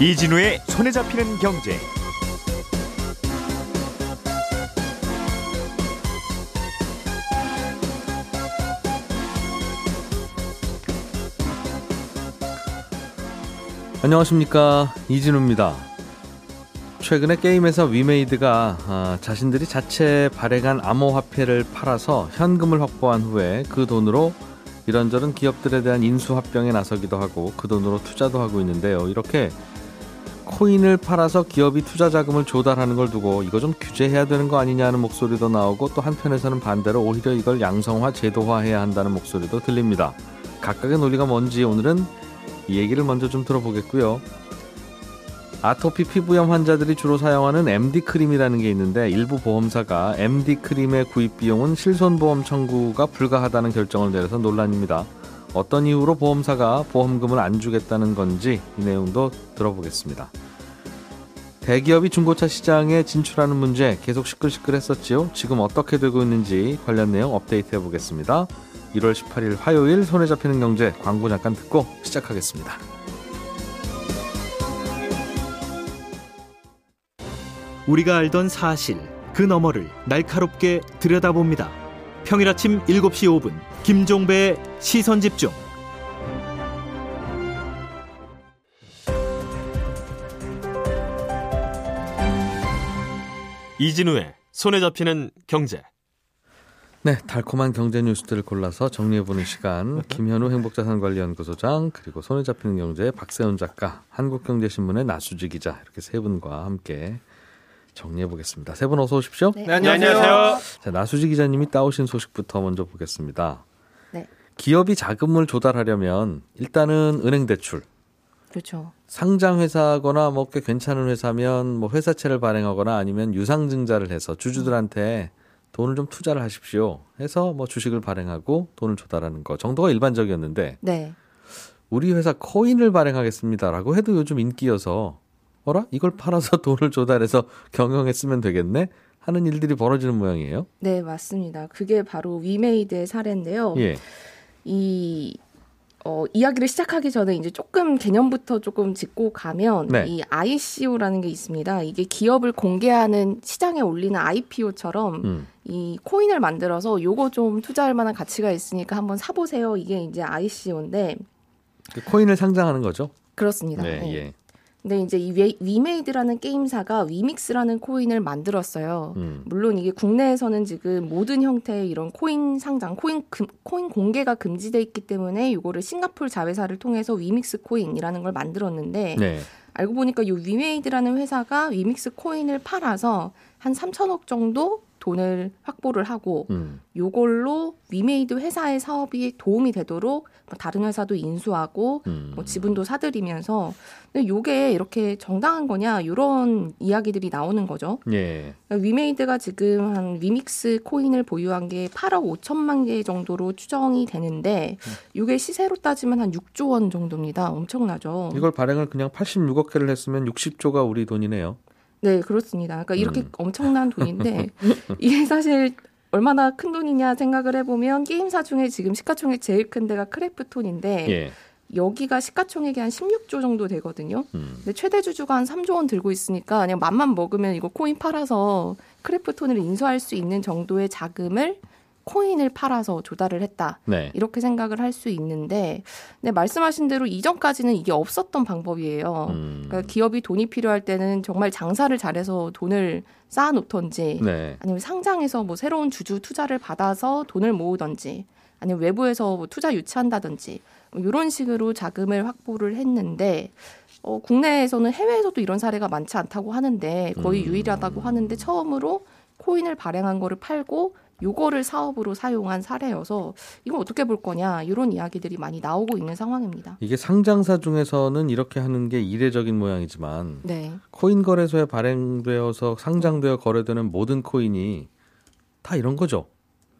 이진우의 손에 잡히는 경제. 안녕하십니까 이진우입니다. 최근에 게임 회사 위메이드가 아, 자신들이 자체 발행한 암호화폐를 팔아서 현금을 확보한 후에 그 돈으로 이런저런 기업들에 대한 인수합병에 나서기도 하고 그 돈으로 투자도 하고 있는데요. 이렇게 코인을 팔아서 기업이 투자 자금을 조달하는 걸 두고 이거 좀 규제해야 되는 거 아니냐는 목소리도 나오고 또 한편에서는 반대로 오히려 이걸 양성화 제도화해야 한다는 목소리도 들립니다. 각각의 논리가 뭔지 오늘은 이 얘기를 먼저 좀 들어보겠고요. 아토피 피부염 환자들이 주로 사용하는 MD 크림이라는 게 있는데 일부 보험사가 MD 크림의 구입 비용은 실손보험 청구가 불가하다는 결정을 내려서 논란입니다. 어떤 이유로 보험사가 보험금을 안 주겠다는 건지 이 내용도 들어보겠습니다. 대기업이 중고차 시장에 진출하는 문제 계속 시끌시끌했었지요. 지금 어떻게 되고 있는지 관련 내용 업데이트 해 보겠습니다. 1월 18일 화요일 손에 잡히는 경제 광고 잠깐 듣고 시작하겠습니다. 우리가 알던 사실 그 너머를 날카롭게 들여다봅니다. 평일 아침 7시 5분 김종배의 시선 집중. 이진우의 손에 잡히는 경제. 네, 달콤한 경제 뉴스들을 골라서 정리해보는 시간. 김현우 행복자산관리연구소장 그리고 손에 잡히는 경제 박세훈 작가, 한국경제신문의 나수지 기자 이렇게 세 분과 함께 정리해보겠습니다. 세 분 어서 오십시오. 네, 네, 안녕하세요. 자, 나수지 기자님이 따오신 소식부터 먼저 보겠습니다. 네. 기업이 자금을 조달하려면 일단은 은행 대출, 그렇죠. 상장 회사거나 뭐 꽤 괜찮은 회사면 뭐 회사채를 발행하거나 아니면 유상증자를 해서 주주들한테 돈을 좀 투자를 하십시오. 해서 뭐 주식을 발행하고 돈을 조달하는 거 정도가 일반적이었는데 네. 우리 회사 코인을 발행하겠습니다라고 해도 요즘 인기여서 어라 이걸 팔아서 돈을 조달해서 경영했으면 되겠네 하는 일들이 벌어지는 모양이에요. 네, 맞습니다. 그게 바로 위메이드의 사례인데요. 예. 이 어, 이야기를 시작하기 전에 이제 조금 개념부터 조금 짚고 가면 네. 이 ICO라는 게 있습니다. 이게 기업을 공개하는 시장에 올리는 IPO처럼 음. 이 코인을 만들어서 요거 좀 투자할 만한 가치가 있으니까 한번 사보세요. 이게 이제 ICO인데 그 코인을 상장하는 거죠. 그렇습니다. 네, 네. 예. 근데 이제 이 위- 위메이드라는 게임사가 위믹스라는 코인을 만들었어요. 음. 물론 이게 국내에서는 지금 모든 형태의 이런 코인 상장, 코인 금, 코인 공개가 금지돼 있기 때문에 이거를 싱가폴 자회사를 통해서 위믹스 코인이라는 걸 만들었는데 네. 알고 보니까 이 위메이드라는 회사가 위믹스 코인을 팔아서 한 3천억 정도 돈을 확보를 하고 음. 요걸로 위메이드 회사의 사업이 도움이 되도록 뭐 다른 회사도 인수하고 음. 뭐 지분도 사들이면서 근데 요게 이렇게 정당한 거냐 이런 이야기들이 나오는 거죠. 예. 위메이드가 지금 한 위믹스 코인을 보유한 게 8억 5천만 개 정도로 추정이 되는데 이게 시세로 따지면 한 6조 원 정도입니다. 엄청나죠. 이걸 발행을 그냥 86억 회를 했으면 60조가 우리 돈이네요. 네, 그렇습니다. 그러니까 이렇게 음. 엄청난 돈인데 이게 사실 얼마나 큰 돈이냐 생각을 해보면 게임사 중에 지금 시가총액 제일 큰 데가 크래프톤인데 예. 여기가 시가총액이 한 16조 정도 되거든요. 음. 근데 최대 주주가 한 3조 원 들고 있으니까 그냥 맘만 먹으면 이거 코인 팔아서 크래프톤을 인수할 수 있는 정도의 자금을 코인을 팔아서 조달을 했다. 네. 이렇게 생각을 할 수 있는데, 근데 말씀하신 대로 이전까지는 이게 없었던 방법이에요. 음. 그러니까 기업이 돈이 필요할 때는 정말 장사를 잘해서 돈을 쌓아놓던지, 네. 아니면 상장해서 뭐 새로운 주주 투자를 받아서 돈을 모으던지, 아니면 외부에서 뭐 투자 유치한다든지, 뭐 이런 식으로 자금을 확보를 했는데, 어, 국내에서는 해외에서도 이런 사례가 많지 않다고 하는데, 거의 음. 유일하다고 하는데, 처음으로 코인을 발행한 거를 팔고, 요거를 사업으로 사용한 사례여서, 이걸 어떻게 볼 거냐, 이런 이야기들이 많이 나오고 있는 상황입니다. 이게 상장사 중에서는 이렇게 하는 게 이례적인 모양이지만 네. 코인 거래소에 발행되어서 상장되어 거래되는 모든 코인이 다 이런 거죠.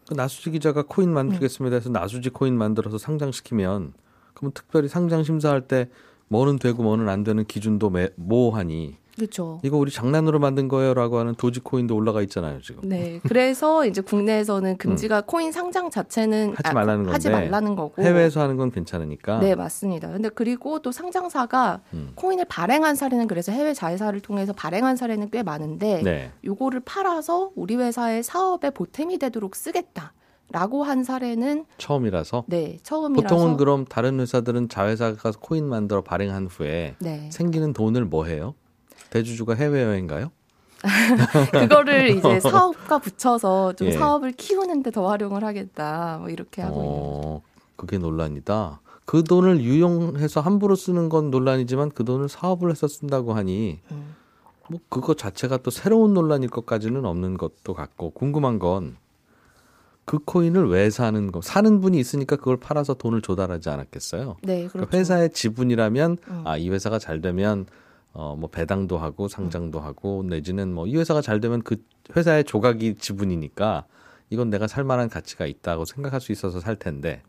그 나수지 기자가 코인 만들겠습니다 해서 나수지 코인 만들어서 상장시키면 그러면 특별히 상장 심사할 때 뭐는 되고 뭐는 안 되는 기준도 매, 모호하니 그렇죠. 이거 우리 장난으로 만든 거예요라고 하는 도지코인도 올라가 있잖아요 지금. 네. 그래서 이제 국내에서는 금지가 코인 상장 자체는 음. 하지 아, 말라는 하지 건데 말라는 거고. 해외에서 하는 건 괜찮으니까. 네, 맞습니다. 근데 그리고 또 상장사가 음. 코인을 발행한 사례는 그래서 해외 자회사를 통해서 발행한 사례는 꽤 많은데 네. 요거를 팔아서 우리 회사의 사업에 보탬이 되도록 쓰겠다 라고 한 사례는 처음이라서. 네, 처음이라서 보통은 그럼 다른 회사들은 자회사가 코인 만들어 발행한 후에 네. 생기는 돈을 뭐 해요? 대주주가 해외 여행 가요? 그거를 이제 사업과 붙여서 좀 예. 사업을 키우는데 더 활용을 하겠다. 뭐 이렇게 하고 있는. 어, 그게 논란이다. 그 돈을 유용해서 함부로 쓰는 건 논란이지만 그 돈을 사업을 해서 쓴다고 하니 음. 뭐 그거 자체가 또 새로운 논란일 것까지는 없는 것도 같고 궁금한 건 그 코인을 왜 사는 거 사는 분이 있으니까 그걸 팔아서 돈을 조달하지 않았겠어요. 네, 그렇죠. 그러니까 회사의 지분이라면 음. 아이 회사가 잘 되면 어 뭐 배당도 하고 상장도 하고 내지는 뭐 이 회사가 잘 되면 그 회사의 조각이 지분이니까 이건 내가 살 만한 가치가 있다고 생각할 수 있어서 살 텐데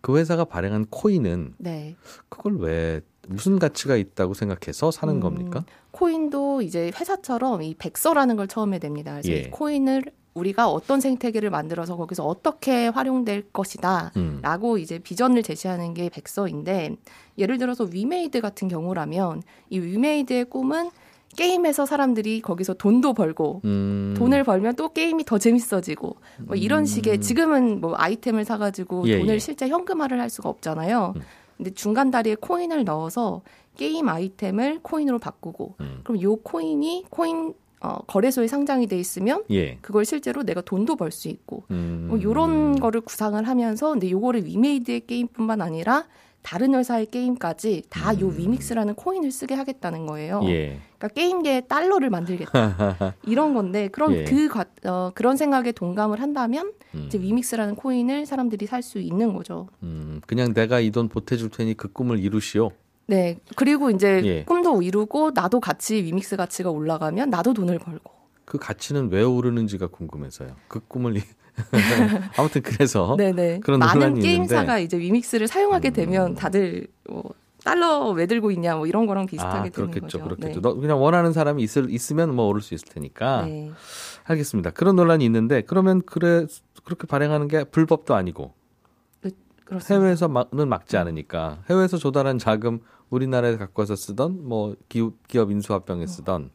그 회사가 발행한 코인은 네. 그걸 왜 무슨 가치가 있다고 생각해서 사는 음, 겁니까? 코인도 이제 회사처럼 이 백서라는 걸 처음에 냅니다. 그래서 예. 이 코인을 우리가 어떤 생태계를 만들어서 거기서 어떻게 활용될 것이다. 음. 라고 이제 비전을 제시하는 게 백서인데 예를 들어서 위메이드 같은 경우라면 이 위메이드의 꿈은 게임에서 사람들이 거기서 돈도 벌고 음. 돈을 벌면 또 게임이 더 재밌어지고 뭐 이런 음. 식의 지금은 뭐 아이템을 사가지고 예, 돈을 예. 실제 현금화를 할 수가 없잖아요. 음. 근데 중간 다리에 코인을 넣어서 게임 아이템을 코인으로 바꾸고 음. 그럼 요 코인이 코인 어, 거래소에 상장이 돼 있으면 예. 그걸 실제로 내가 돈도 벌 수 있고 음. 뭐 요런 거를 구상을 하면서 근데 요거를 위메이드의 게임뿐만 아니라 다른 회사의 게임까지 다요 음. 위믹스라는 코인을 쓰게 하겠다는 거예요. 예. 그러니까 게임계의 달러를 만들겠다 이런 건데 그럼 예. 그 과- 어, 그런 생각에 동감을 한다면 음. 이제 위믹스라는 코인을 사람들이 살 수 있는 거죠. 음. 그냥 내가 이 돈 보태줄 테니 그 꿈을 이루시오. 네 그리고 이제 예. 꿈도 이루고 나도 같이 위믹스 가치가 올라가면 나도 돈을 벌고. 그 가치는 왜 오르는지가 궁금해서요. 그 꿈을 이- 아무튼 그래서 네네. 그런 많은 게임사가 이제 위믹스를 사용하게 음. 되면 다들 뭐 달러 왜 들고 있냐 뭐 이런 거랑 비슷하게 아, 그렇겠죠, 거죠. 그렇겠죠. 너 그냥 원하는 사람이 있을 있으면 뭐 오를 수 있을 테니까. 네. 네. 알겠습니다. 그런 논란이 있는데 그러면 그래 그렇게 발행하는 게 불법도 아니고 그렇습니다. 해외에서는 막지 않으니까 해외에서 조달한 자금 우리나라에 갖고 와서 쓰던 뭐 기업, 기업 인수합병에 쓰던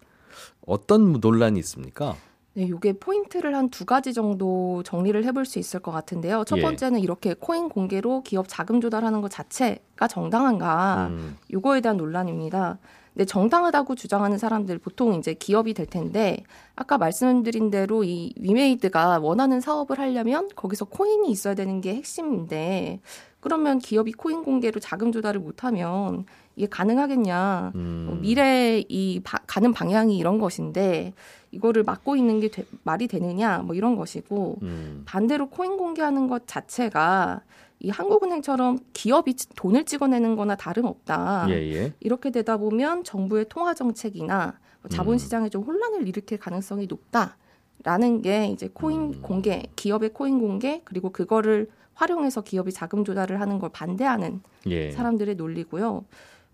어떤 논란이 있습니까? 네, 요게 포인트를 한 두 가지 정도 정리를 해볼 수 있을 것 같은데요. 첫 예. 번째는 이렇게 코인 공개로 기업 자금 조달하는 것 자체가 정당한가? 음, 요거에 대한 논란입니다. 근데 정당하다고 주장하는 사람들 보통 이제 기업이 될 텐데 아까 말씀드린 대로 이 위메이드가 원하는 사업을 하려면 거기서 코인이 있어야 되는 게 핵심인데 그러면 기업이 코인 공개로 자금 조달을 못하면 이게 가능하겠냐? 음, 뭐 미래 이 바- 가는 방향이 이런 것인데 이거를 막고 있는 게 되- 말이 되느냐? 뭐 이런 것이고 음, 반대로 코인 공개하는 것 자체가 이 한국은행처럼 기업이 치- 돈을 찍어내는 거나 다름없다. 예, 예. 이렇게 되다 보면 정부의 통화 정책이나 뭐 자본시장에 좀 혼란을 일으킬 가능성이 높다 라는 게 이제 코인 음. 공개, 기업의 코인 공개 그리고 그거를 활용해서 기업이 자금 조달을 하는 걸 반대하는 예. 사람들의 논리고요.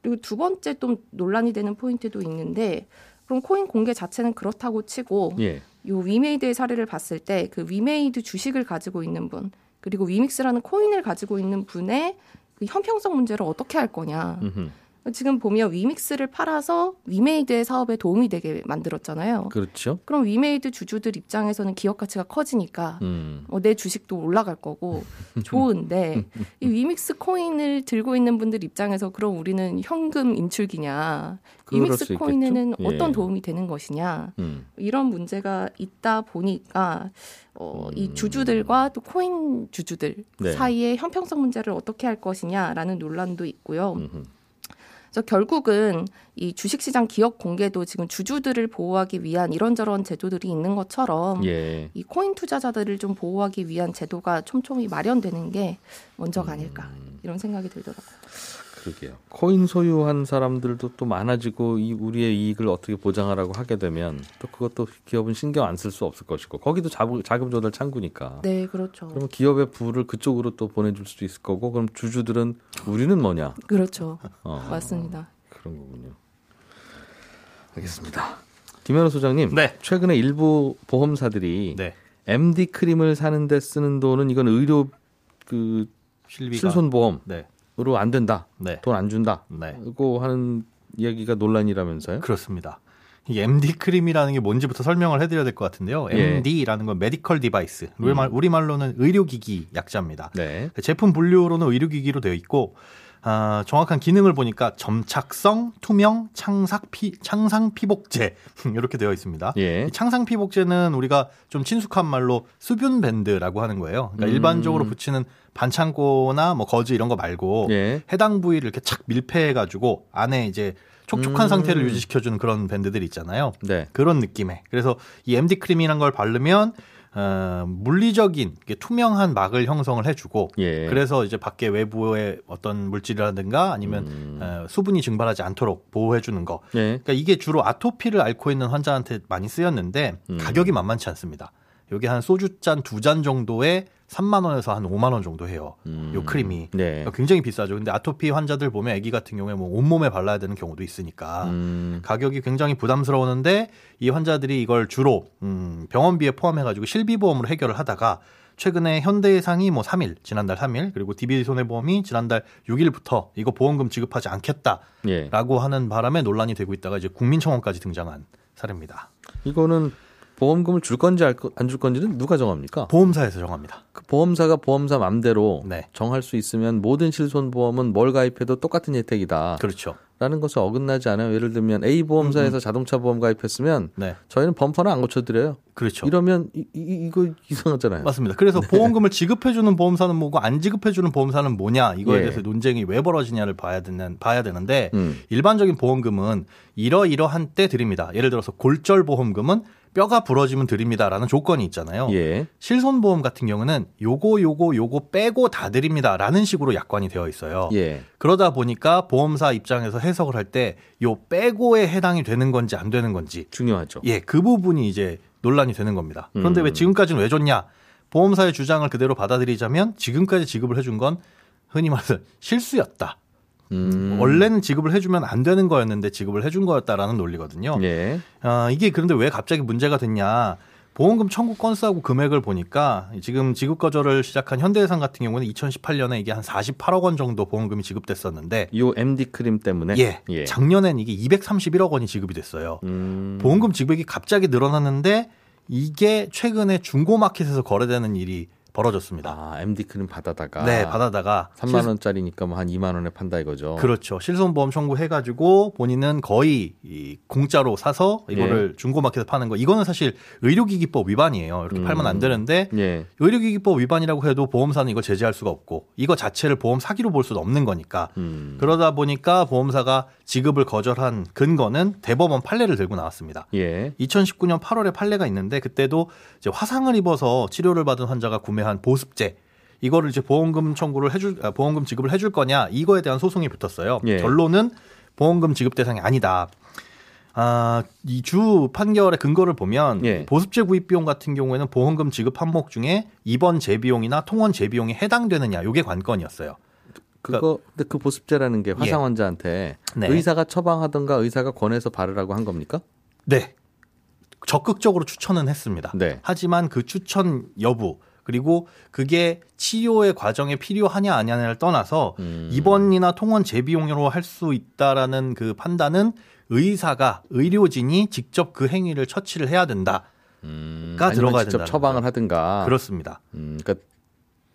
그리고 두 번째 또 논란이 되는 포인트도 있는데 그럼 코인 공개 자체는 그렇다고 치고 예. 요 위메이드의 사례를 봤을 때 그 위메이드 주식을 가지고 있는 분 그리고 위믹스라는 코인을 가지고 있는 분의 그 형평성 문제를 어떻게 할 거냐. 음흠. 지금 보면 위믹스를 팔아서 위메이드의 사업에 도움이 되게 만들었잖아요. 그렇죠. 그럼 위메이드 주주들 입장에서는 기업 가치가 커지니까 음. 어, 내 주식도 올라갈 거고 좋은데 이 위믹스 코인을 들고 있는 분들 입장에서 그럼 우리는 현금 인출기냐 위믹스. 코인에는 예. 어떤 도움이 되는 것이냐 음. 이런 문제가 있다 보니까 어, 이 음. 주주들과 또 코인 주주들 네. 사이의 형평성 문제를 어떻게 할 것이냐라는 논란도 있고요. 음흠. 그래서 결국은 이 주식시장 기업 공개도 지금 주주들을 보호하기 위한 이런저런 제도들이 있는 것처럼 예. 이 코인 투자자들을 좀 보호하기 위한 제도가 촘촘히 마련되는 게 먼저가 아닐까 음. 이런 생각이 들더라고요. 그러게요. 코인 소유한 사람들도 또 많아지고 이 우리의 이익을 어떻게 보장하라고 하게 되면 또 그것도 기업은 신경 안 쓸 수 없을 것이고 거기도 자금, 자금 조달 창구니까. 네, 그렇죠. 그러면 기업의 부를 그쪽으로 또 보내줄 수도 있을 거고 그럼 주주들은 우리는 뭐냐? 그렇죠. 어, 맞습니다. 그런 거군요. 알겠습니다. 김현우 소장님, 네. 최근에 일부 보험사들이 네. MD 크림을 사는데 쓰는 돈은 이건 의료 그 실비가 실손보험 으로 네. 안 된다, 네. 돈안 준다, 네. 고 하는 이야기가 논란이라면서요? 그렇습니다. 이 MD 크림이라는 게 뭔지부터 설명을 해드려야 될 것 같은데요. 예. MD라는 건 medical device, 음. 우리말, 우리말로는 의료기기 약자입니다. 네. 제품 분류로는 의료기기로 되어 있고 아, 정확한 기능을 보니까 점착성, 투명, 창삭 피, 창상 피복제 이렇게 되어 있습니다. 예. 이 창상 피복제는 우리가 좀 친숙한 말로 습윤 밴드라고 하는 거예요. 그러니까 음. 일반적으로 붙이는 반창고나 뭐 거즈 이런 거 말고 예. 해당 부위를 이렇게 착 밀폐해 가지고 안에 이제 촉촉한 음. 상태를 유지시켜 주는 그런 밴드들 있잖아요. 네. 그런 느낌의. 그래서 이 MD 크림이란 걸 바르면 어, 물리적인 투명한 막을 형성을 해주고 예. 그래서 이제 밖에 외부의 어떤 물질이라든가 아니면 음. 어, 수분이 증발하지 않도록 보호해주는 거. 예. 그러니까 이게 주로 아토피를 앓고 있는 환자한테 많이 쓰였는데 음. 가격이 만만치 않습니다. 여기 한 소주 잔 두 잔 정도에 3만 원에서 한 5만 원 정도 해요. 음. 요 크림이. 네. 그러니까 굉장히 비싸죠. 근데 아토피 환자들 보면 아기 같은 경우에 뭐 온몸에 발라야 되는 경우도 있으니까 음. 가격이 굉장히 부담스러웠는데 이 환자들이 이걸 주로 음, 병원비에 포함해 가지고 실비보험으로 해결을 하다가 최근에 현대해상이 뭐 3일 지난달 3일 그리고 DB 손해보험이 지난달 6일부터 이거 보험금 지급하지 않겠다라고 예. 하는 바람에 논란이 되고 있다가 이제 국민청원까지 등장한 사례입니다. 이거는 보험금을 줄 건지 안 줄 건지는 누가 정합니까? 보험사에서 정합니다. 그 보험사가 보험사 맘대로 네. 정할 수 있으면 모든 실손보험은 뭘 가입해도 똑같은 혜택이다. 그렇죠. 라는 것을 어긋나지 않아요. 예를 들면 A 보험사에서 자동차 보험 가입했으면 네, 저희는 범퍼는 안 고쳐드려요. 그렇죠. 이러면 이, 이, 거 이상하잖아요. 맞습니다. 그래서 보험금을 지급해주는 보험사는 뭐고 안 지급해주는 보험사는 뭐냐 이거에 예. 대해서 논쟁이 왜 벌어지냐를 봐야 되는 봐야 되는데 음. 일반적인 보험금은 이러이러한 때 드립니다. 예를 들어서 골절 보험금은 뼈가 부러지면 드립니다라는 조건이 있잖아요. 예. 실손보험 같은 경우는 요거 요거 요거 빼고 다 드립니다라는 식으로 약관이 되어 있어요. 예. 그러다 보니까 보험사 입장에서 해석을 할 때 요 빼고에 해당이 되는 건지 안 되는 건지 중요하죠. 예, 그 부분이 이제 논란이 되는 겁니다. 그런데 음. 왜 지금까지는 왜 줬냐? 보험사의 주장을 그대로 받아들이자면 지금까지 지급을 해준 건 흔히 말해서 실수였다. 음. 원래는 지급을 해주면 안 되는 거였는데 지급을 해준 거였다라는 논리거든요. 예. 아, 이게 그런데 왜 갑자기 문제가 됐냐? 보험금 청구 건수하고 금액을 보니까 지금 지급 거절을 시작한 현대해상 같은 경우는 2018년에 이게 한 48억 원 정도 보험금이 지급됐었는데 요 MD 크림 때문에 예, 작년엔 이게 231억 원이 지급이 됐어요. 음. 보험금 지급이 갑자기 늘어났는데 이게 최근에 중고마켓에서 거래되는 일이 벌어졌습니다. 아, MD 크림 받아다가 네, 받아다가 3만 원짜리니까 뭐 한 2만 원에 판다 이거죠. 그렇죠. 실손보험 청구해 가지고 본인은 거의 이 공짜로 사서 이거를 예. 중고마켓에서 파는 거. 이거는 사실 의료기기법 위반이에요. 이렇게 음. 팔면 안 되는데 예. 의료기기법 위반이라고 해도 보험사는 이거 제재할 수가 없고 이거 자체를 보험 사기로 볼 수도 없는 거니까 음. 그러다 보니까 보험사가 지급을 거절한 근거는 대법원 판례를 들고 나왔습니다. 예. 2019년 8월에 판례가 있는데 그때도 이제 화상을 입어서 치료를 받은 환자가 구매한 보습제 이거를 이제 보험금 청구를 해줄 아, 보험금 지급을 해줄 거냐 이거에 대한 소송이 붙었어요. 예. 결론은 보험금 지급 대상이 아니다. 아, 이 주 판결의 근거를 보면 예. 보습제 구입 비용 같은 경우에는 보험금 지급 항목 중에 입원 재비용이나 통원 재비용이 해당되느냐 이게 관건이었어요. 그거 근데 그 보습제라는 게 화상 환자한테 네. 의사가 처방하던가 의사가 권해서 바르라고 한 겁니까? 네. 적극적으로 추천은 했습니다. 네. 하지만 그 추천 여부 그리고 그게 치료의 과정에 필요하냐 아니냐를 떠나서 음. 입원이나 통원 재비용으로 할 수 있다라는 그 판단은 의사가 의료진이 직접 그 행위를 처치를 해야 된다. 음, 가 아니면 들어가야 직접 된다는 처방을. 하든가. 그렇습니다. 음, 그러니까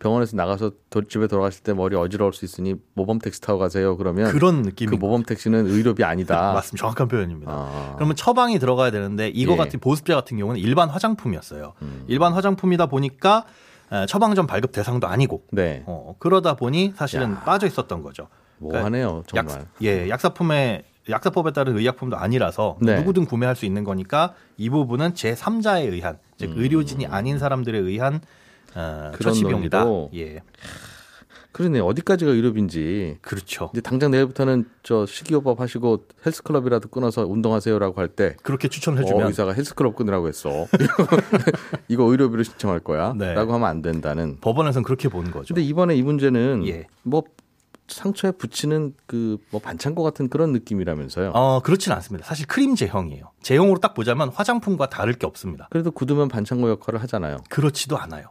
병원에서 나가서 도- 집에 돌아가실 때 머리 어지러울 수 있으니 모범 택시 타고 가세요. 그러면 그런 그 느낌이 모범 택시는 의료비 아니다. 맞습니다. 정확한 표현입니다. 아. 그러면 처방이 들어가야 되는데 이거 예. 같은 보습제 같은 경우는 일반 화장품이었어요. 음. 일반 화장품이다 보니까 에, 처방전 발급 대상도 아니고 네. 어, 그러다 보니 사실은 야. 빠져 있었던 거죠. 뭐하네요, 정말. 약, 예, 약사품에 약사법에 따른 의약품도 아니라서 네. 누구든 구매할 수 있는 거니까 이 부분은 제 3자에 의한 즉 의료진이 아닌 사람들에 의한 어, 음. 그런 비용이다. 논리로? 예, 그러네. 어디까지가 의료비인지. 그렇죠. 이제 당장 내일부터는 저 식이요법 하시고 헬스클럽이라도 끊어서 운동하세요라고 할 때 그렇게 추천을 어, 해주면 의사가 헬스클럽 끊으라고 했어. 이거 의료비로 신청할 거야. 네. 라고 하면 안 된다는. 법원에서는 그렇게 보는 거죠. 근데 이번에 이 문제는 예. 뭐 상처에 붙이는 그 뭐 반창고 같은 그런 느낌이라면서요. 어, 그렇진 않습니다. 사실 크림 제형이에요. 제형으로 딱 보자면 화장품과 다를 게 없습니다. 그래도 굳으면 반창고 역할을 하잖아요. 그렇지도 않아요.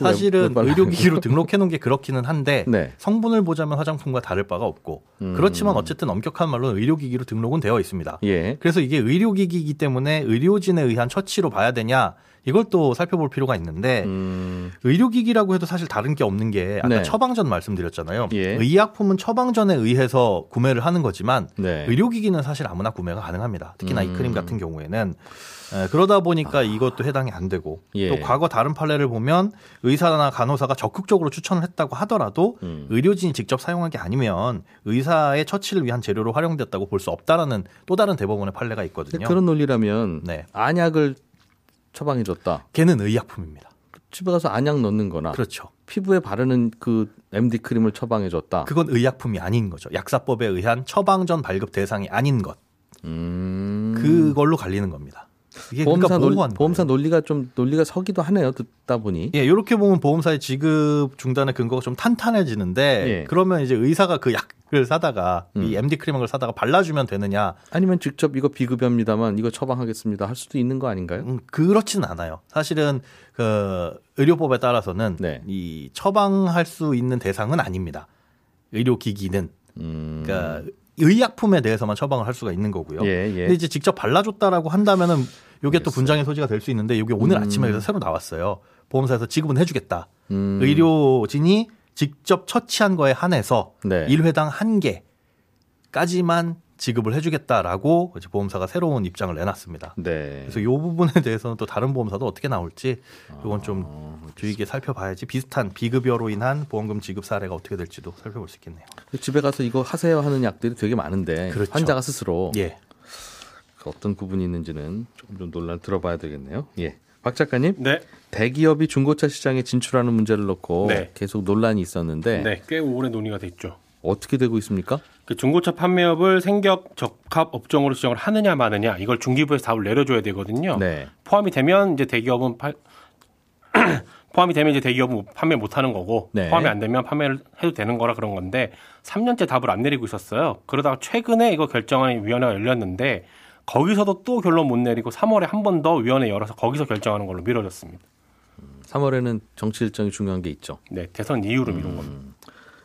왜- 사실은? 의료기기로 등록해 놓은 게 그렇기는 한데 네. 성분을 보자면 화장품과 다를 바가 없고 음. 그렇지만 어쨌든 엄격한 말로 의료기기로 등록은 되어 있습니다. 예. 그래서 이게 의료기기이기 때문에 의료진에 의한 처치로 봐야 되냐 이걸 또 살펴볼 필요가 있는데 음, 의료기기라고 해도 사실 다른 게 없는 게 아까 네. 처방전 말씀드렸잖아요. 예. 의약품은 처방전에 의해서 구매를 하는 거지만 네. 의료기기는 사실 아무나 구매가 가능합니다. 특히나 이 음. 크림 같은 경우에는 에, 그러다 보니까 이것도 해당이 안 되고 예. 또 과거 다른 판례를 보면 의사나 간호사가 적극적으로 추천을 했다고 하더라도 음. 의료진이 직접 사용한 게 아니면 의사의 처치를 위한 재료로 활용됐다고 볼 수 없다라는 또 다른 대법원의 판례가 있거든요. 그런 논리라면 네. 안약을 처방해줬다. 걔는 의약품입니다. 집에 가서 안약 넣는 거나 그렇죠. 피부에 바르는 그 MD 크림을 처방해 줬다. 그건 의약품이 아닌 거죠. 약사법에 의한 처방 전 발급 대상이 아닌 것. 음. 그걸로 갈리는 겁니다. 보험사, 그러니까 논, 보험사. 논리가 좀 논리가 서기도 하네요. 듣다 보니. 예, 이렇게 보면 보험사의 지급 중단의 근거가 좀 탄탄해지는데 예. 그러면 이제 의사가 그 약을 사다가 음. 이 MD 크림을 사다가 발라주면 되느냐? 아니면 직접 이거 비급여입니다만 이거 처방하겠습니다 할 수도 있는 거 아닌가요? 음, 그렇지는 않아요. 사실은 그 의료법에 따라서는 네. 이 처방할 수 있는 대상은 아닙니다. 의료기기는 음. 그러니까 의약품에 대해서만 처방을 할 수가 있는 거고요. 예, 예. 근데 이제 직접 발라줬다라고 한다면은 이게 또. 분장의 소지가 될 수 있는데 이게 오늘 음. 아침에 그래서 새로 나왔어요. 보험사에서 지급은 해주겠다. 음. 의료진이 직접 처치한 거에 한해서 네. 일회당한개까지만 지급을 해주겠다라고 이제 보험사가 새로운 입장을 내놨습니다. 네. 그래서 이 부분에 대해서는 또 다른 보험사도 어떻게 나올지 이건 좀 어, 주의 깊게 살펴봐야지 비슷한 비급여로 인한 보험금 지급 사례가 어떻게 될지도 살펴볼 수 있겠네요. 집에 가서 이거 하세요 하는 약들이 되게 많은데 그렇죠. 환자가 스스로 예. 그 어떤 구분이 있는지는 조금 좀 논란 들어봐야 되겠네요. 예. 박 작가님, 네, 대기업이 중고차 시장에 진출하는 문제를 놓고 네. 계속 논란이 있었는데 네, 꽤 오래 논의가 됐죠. 어떻게 되고 있습니까? 그 중고차 판매업을 생격 적합 업종으로 지정을 하느냐 마느냐 이걸 중기부에서 답을 내려줘야 되거든요. 네. 포함이 되면 이제 대기업은 파... 포함이 되면 이제 대기업은 판매 못 하는 거고 네. 포함이 안 되면 판매를 해도 되는 거라 그런 건데 3년째 답을 안 내리고 있었어요. 그러다가 최근에 이거 결정하는 위원회가 열렸는데 거기서도 또 결론 못 내리고 3월에 한 번 더 위원회 열어서 거기서 결정하는 걸로 미뤄졌습니다. 3월에는 정치 일정이 중요한 게 있죠. 네, 대선 이후로 음. 미룬 겁니다.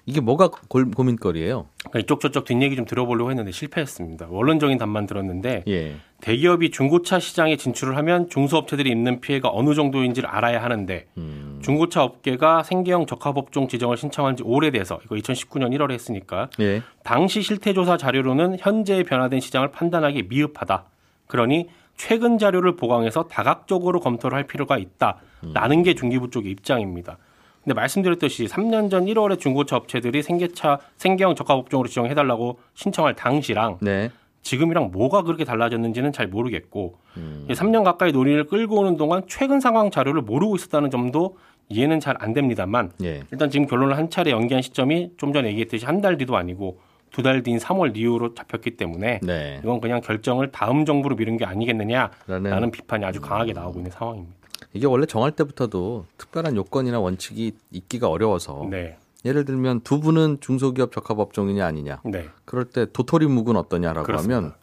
이게 뭐가 골- 고민거리예요? 그러니까 이쪽 저쪽 뒷얘기 좀 들어보려고 했는데 실패했습니다. 원론적인 답만 들었는데 예. 대기업이 중고차 시장에 진출을 하면 중소업체들이 입는 피해가 어느 정도인지를 알아야 하는데 음. 중고차 업계가 생계형 적합업종 지정을 신청한 지 오래돼서 이거 2019년 1월에 했으니까 예. 당시 실태조사 자료로는 현재의 변화된 시장을 판단하기 미흡하다. 그러니 최근 자료를 보강해서 다각적으로 검토를 할 필요가 있다라는 게 중기부 쪽의 입장입니다. 근데 말씀드렸듯이 3년 전 1월에 중고차 업체들이 생계차 생계형 적합업종으로 지정해달라고 신청할 당시랑 네. 지금이랑 뭐가 그렇게 달라졌는지는 잘 모르겠고 음. 3년 가까이 논의를 끌고 오는 동안 최근 상황 자료를 모르고 있었다는 점도 이해는 잘 안 됩니다만 예. 일단 지금 결론을 한 차례 연기한 시점이 좀 전에 얘기했듯이 한 달 뒤도 아니고 두 달 뒤인 3월 이후로 잡혔기 때문에 네. 이건 그냥 결정을 다음 정부로 미룬 게 아니겠느냐라는 라는 비판이 아주 강하게 나오고 있는 상황입니다. 이게 원래 정할 때부터도 특별한 요건이나 원칙이 있기가 어려워서 네, 예를 들면 두 분은 중소기업 적합 업종이냐 아니냐 네, 그럴 때 도토리 묵은 어떠냐라고 그렇습니다. 하면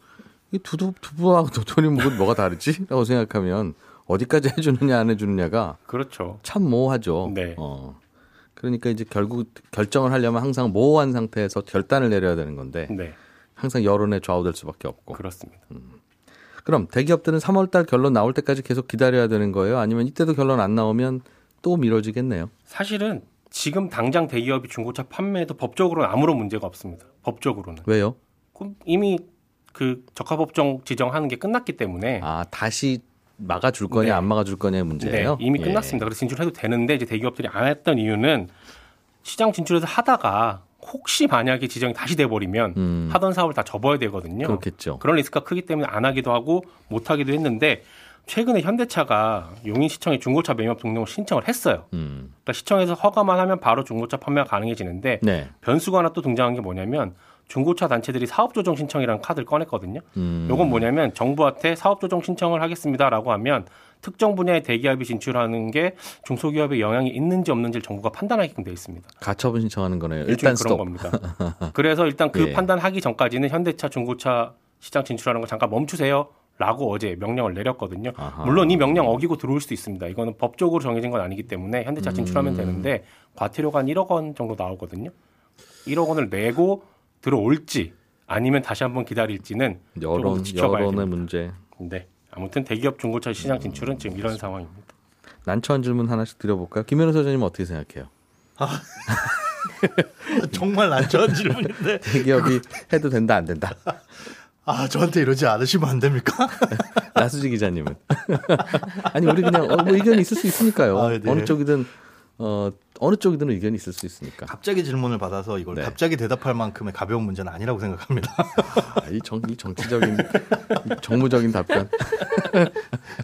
이 두두 두부하고 도토리 묵은 뭐가 다르지?라고 생각하면 어디까지 해주느냐 안 해주느냐가 그렇죠. 참 모호하죠. 네. 어. 그러니까 이제 결국 결정을 하려면 항상 모호한 상태에서 결단을 내려야 되는 건데 네, 항상 여론에 좌우될 수밖에 없고. 그렇습니다. 그럼 대기업들은 3월달 결론 나올 때까지 계속 기다려야 되는 거예요? 아니면 이때도 결론 안 나오면 또 미뤄지겠네요. 사실은 지금 당장 대기업이 중고차 판매에도 법적으로는 아무런 문제가 없습니다. 법적으로는 왜요? 이미 그 적합업종 지정하는 게 끝났기 때문에 아 다시 막아줄 거냐 네. 안 막아줄 거냐의 문제예요. 네, 이미 예. 끝났습니다. 그래서 진출해도 되는데 이제 대기업들이 안 했던 이유는 시장 진출해서 하다가 혹시 만약에 지정이 다시 돼버리면 음, 하던 사업을 다 접어야 되거든요. 그렇겠죠. 그런 리스크가 크기 때문에 안 하기도 하고 못 하기도 했는데 최근에 현대차가 용인시청에 중고차 매입 등록을 신청을 했어요. 음, 그러니까 시청에서 허가만 하면 바로 중고차 판매가 가능해지는데 네. 변수가 하나 또 등장한 게 뭐냐면 중고차 단체들이 사업조정 신청이라는 카드를 꺼냈거든요. 음, 요건 뭐냐면 정부한테 사업조정 신청을 하겠습니다라고 하면 특정 분야의 대기업이 진출하는 게 중소기업에 영향이 있는지 없는지를 정부가 판단하게끔 돼 있습니다. 가처분 신청하는 거네요. 일단 그런 스톱. 겁니다. 그래서 일단 그 예. 판단하기 전까지는 현대차, 중고차 시장 진출하는 거 잠깐 멈추세요. 라고 어제 명령을 내렸거든요. 아하. 물론 이 명령 어기고 들어올 수도 있습니다. 이거는 법적으로 정해진 건 아니기 때문에 현대차 진출하면 음. 되는데 과태료가 한 1억 원 정도 나오거든요. 1억 원을 내고 들어올지 아니면 다시 한번 기다릴지는 여론 지켜봐야 여론의 됩니다. 문제. 네. 아무튼 대기업 중고차 시장 진출은 지금 이런 상황입니다. 난처한 질문 하나씩 드려볼까요? 김현우 소장님 어떻게 생각해요? 정말 난처한 질문인데 대기업이 해도 된다 안 된다. 아 저한테 이러지 않으시면 안 됩니까? 나수지 기자님은 아니 우리 그냥 어, 뭐 의견이 있을 수 있으니까요. 아, 네. 어느 쪽이든 어 어느 쪽이든 의견이 있을 수 있으니까. 갑자기 질문을 받아서 이걸 네. 갑자기 대답할 만큼의 가벼운 문제는 아니라고 생각합니다. 아, 이, 정, 이 정치적인 이 정무적인 답변.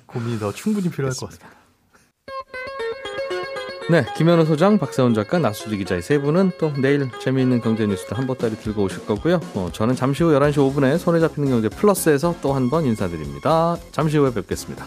고민이 더 충분히 필요할 것 같습니다. 네, 김현우 소장, 박세훈 작가, 나수지 기자 의세 분은 또 내일 재미있는 경제 뉴스도 한 보따리 들고 오실 거고요. 어, 저는 잠시 후 11시 5분에 손에 잡히는 경제 플러스에서 또 한 번 인사드립니다. 잠시 후에 뵙겠습니다.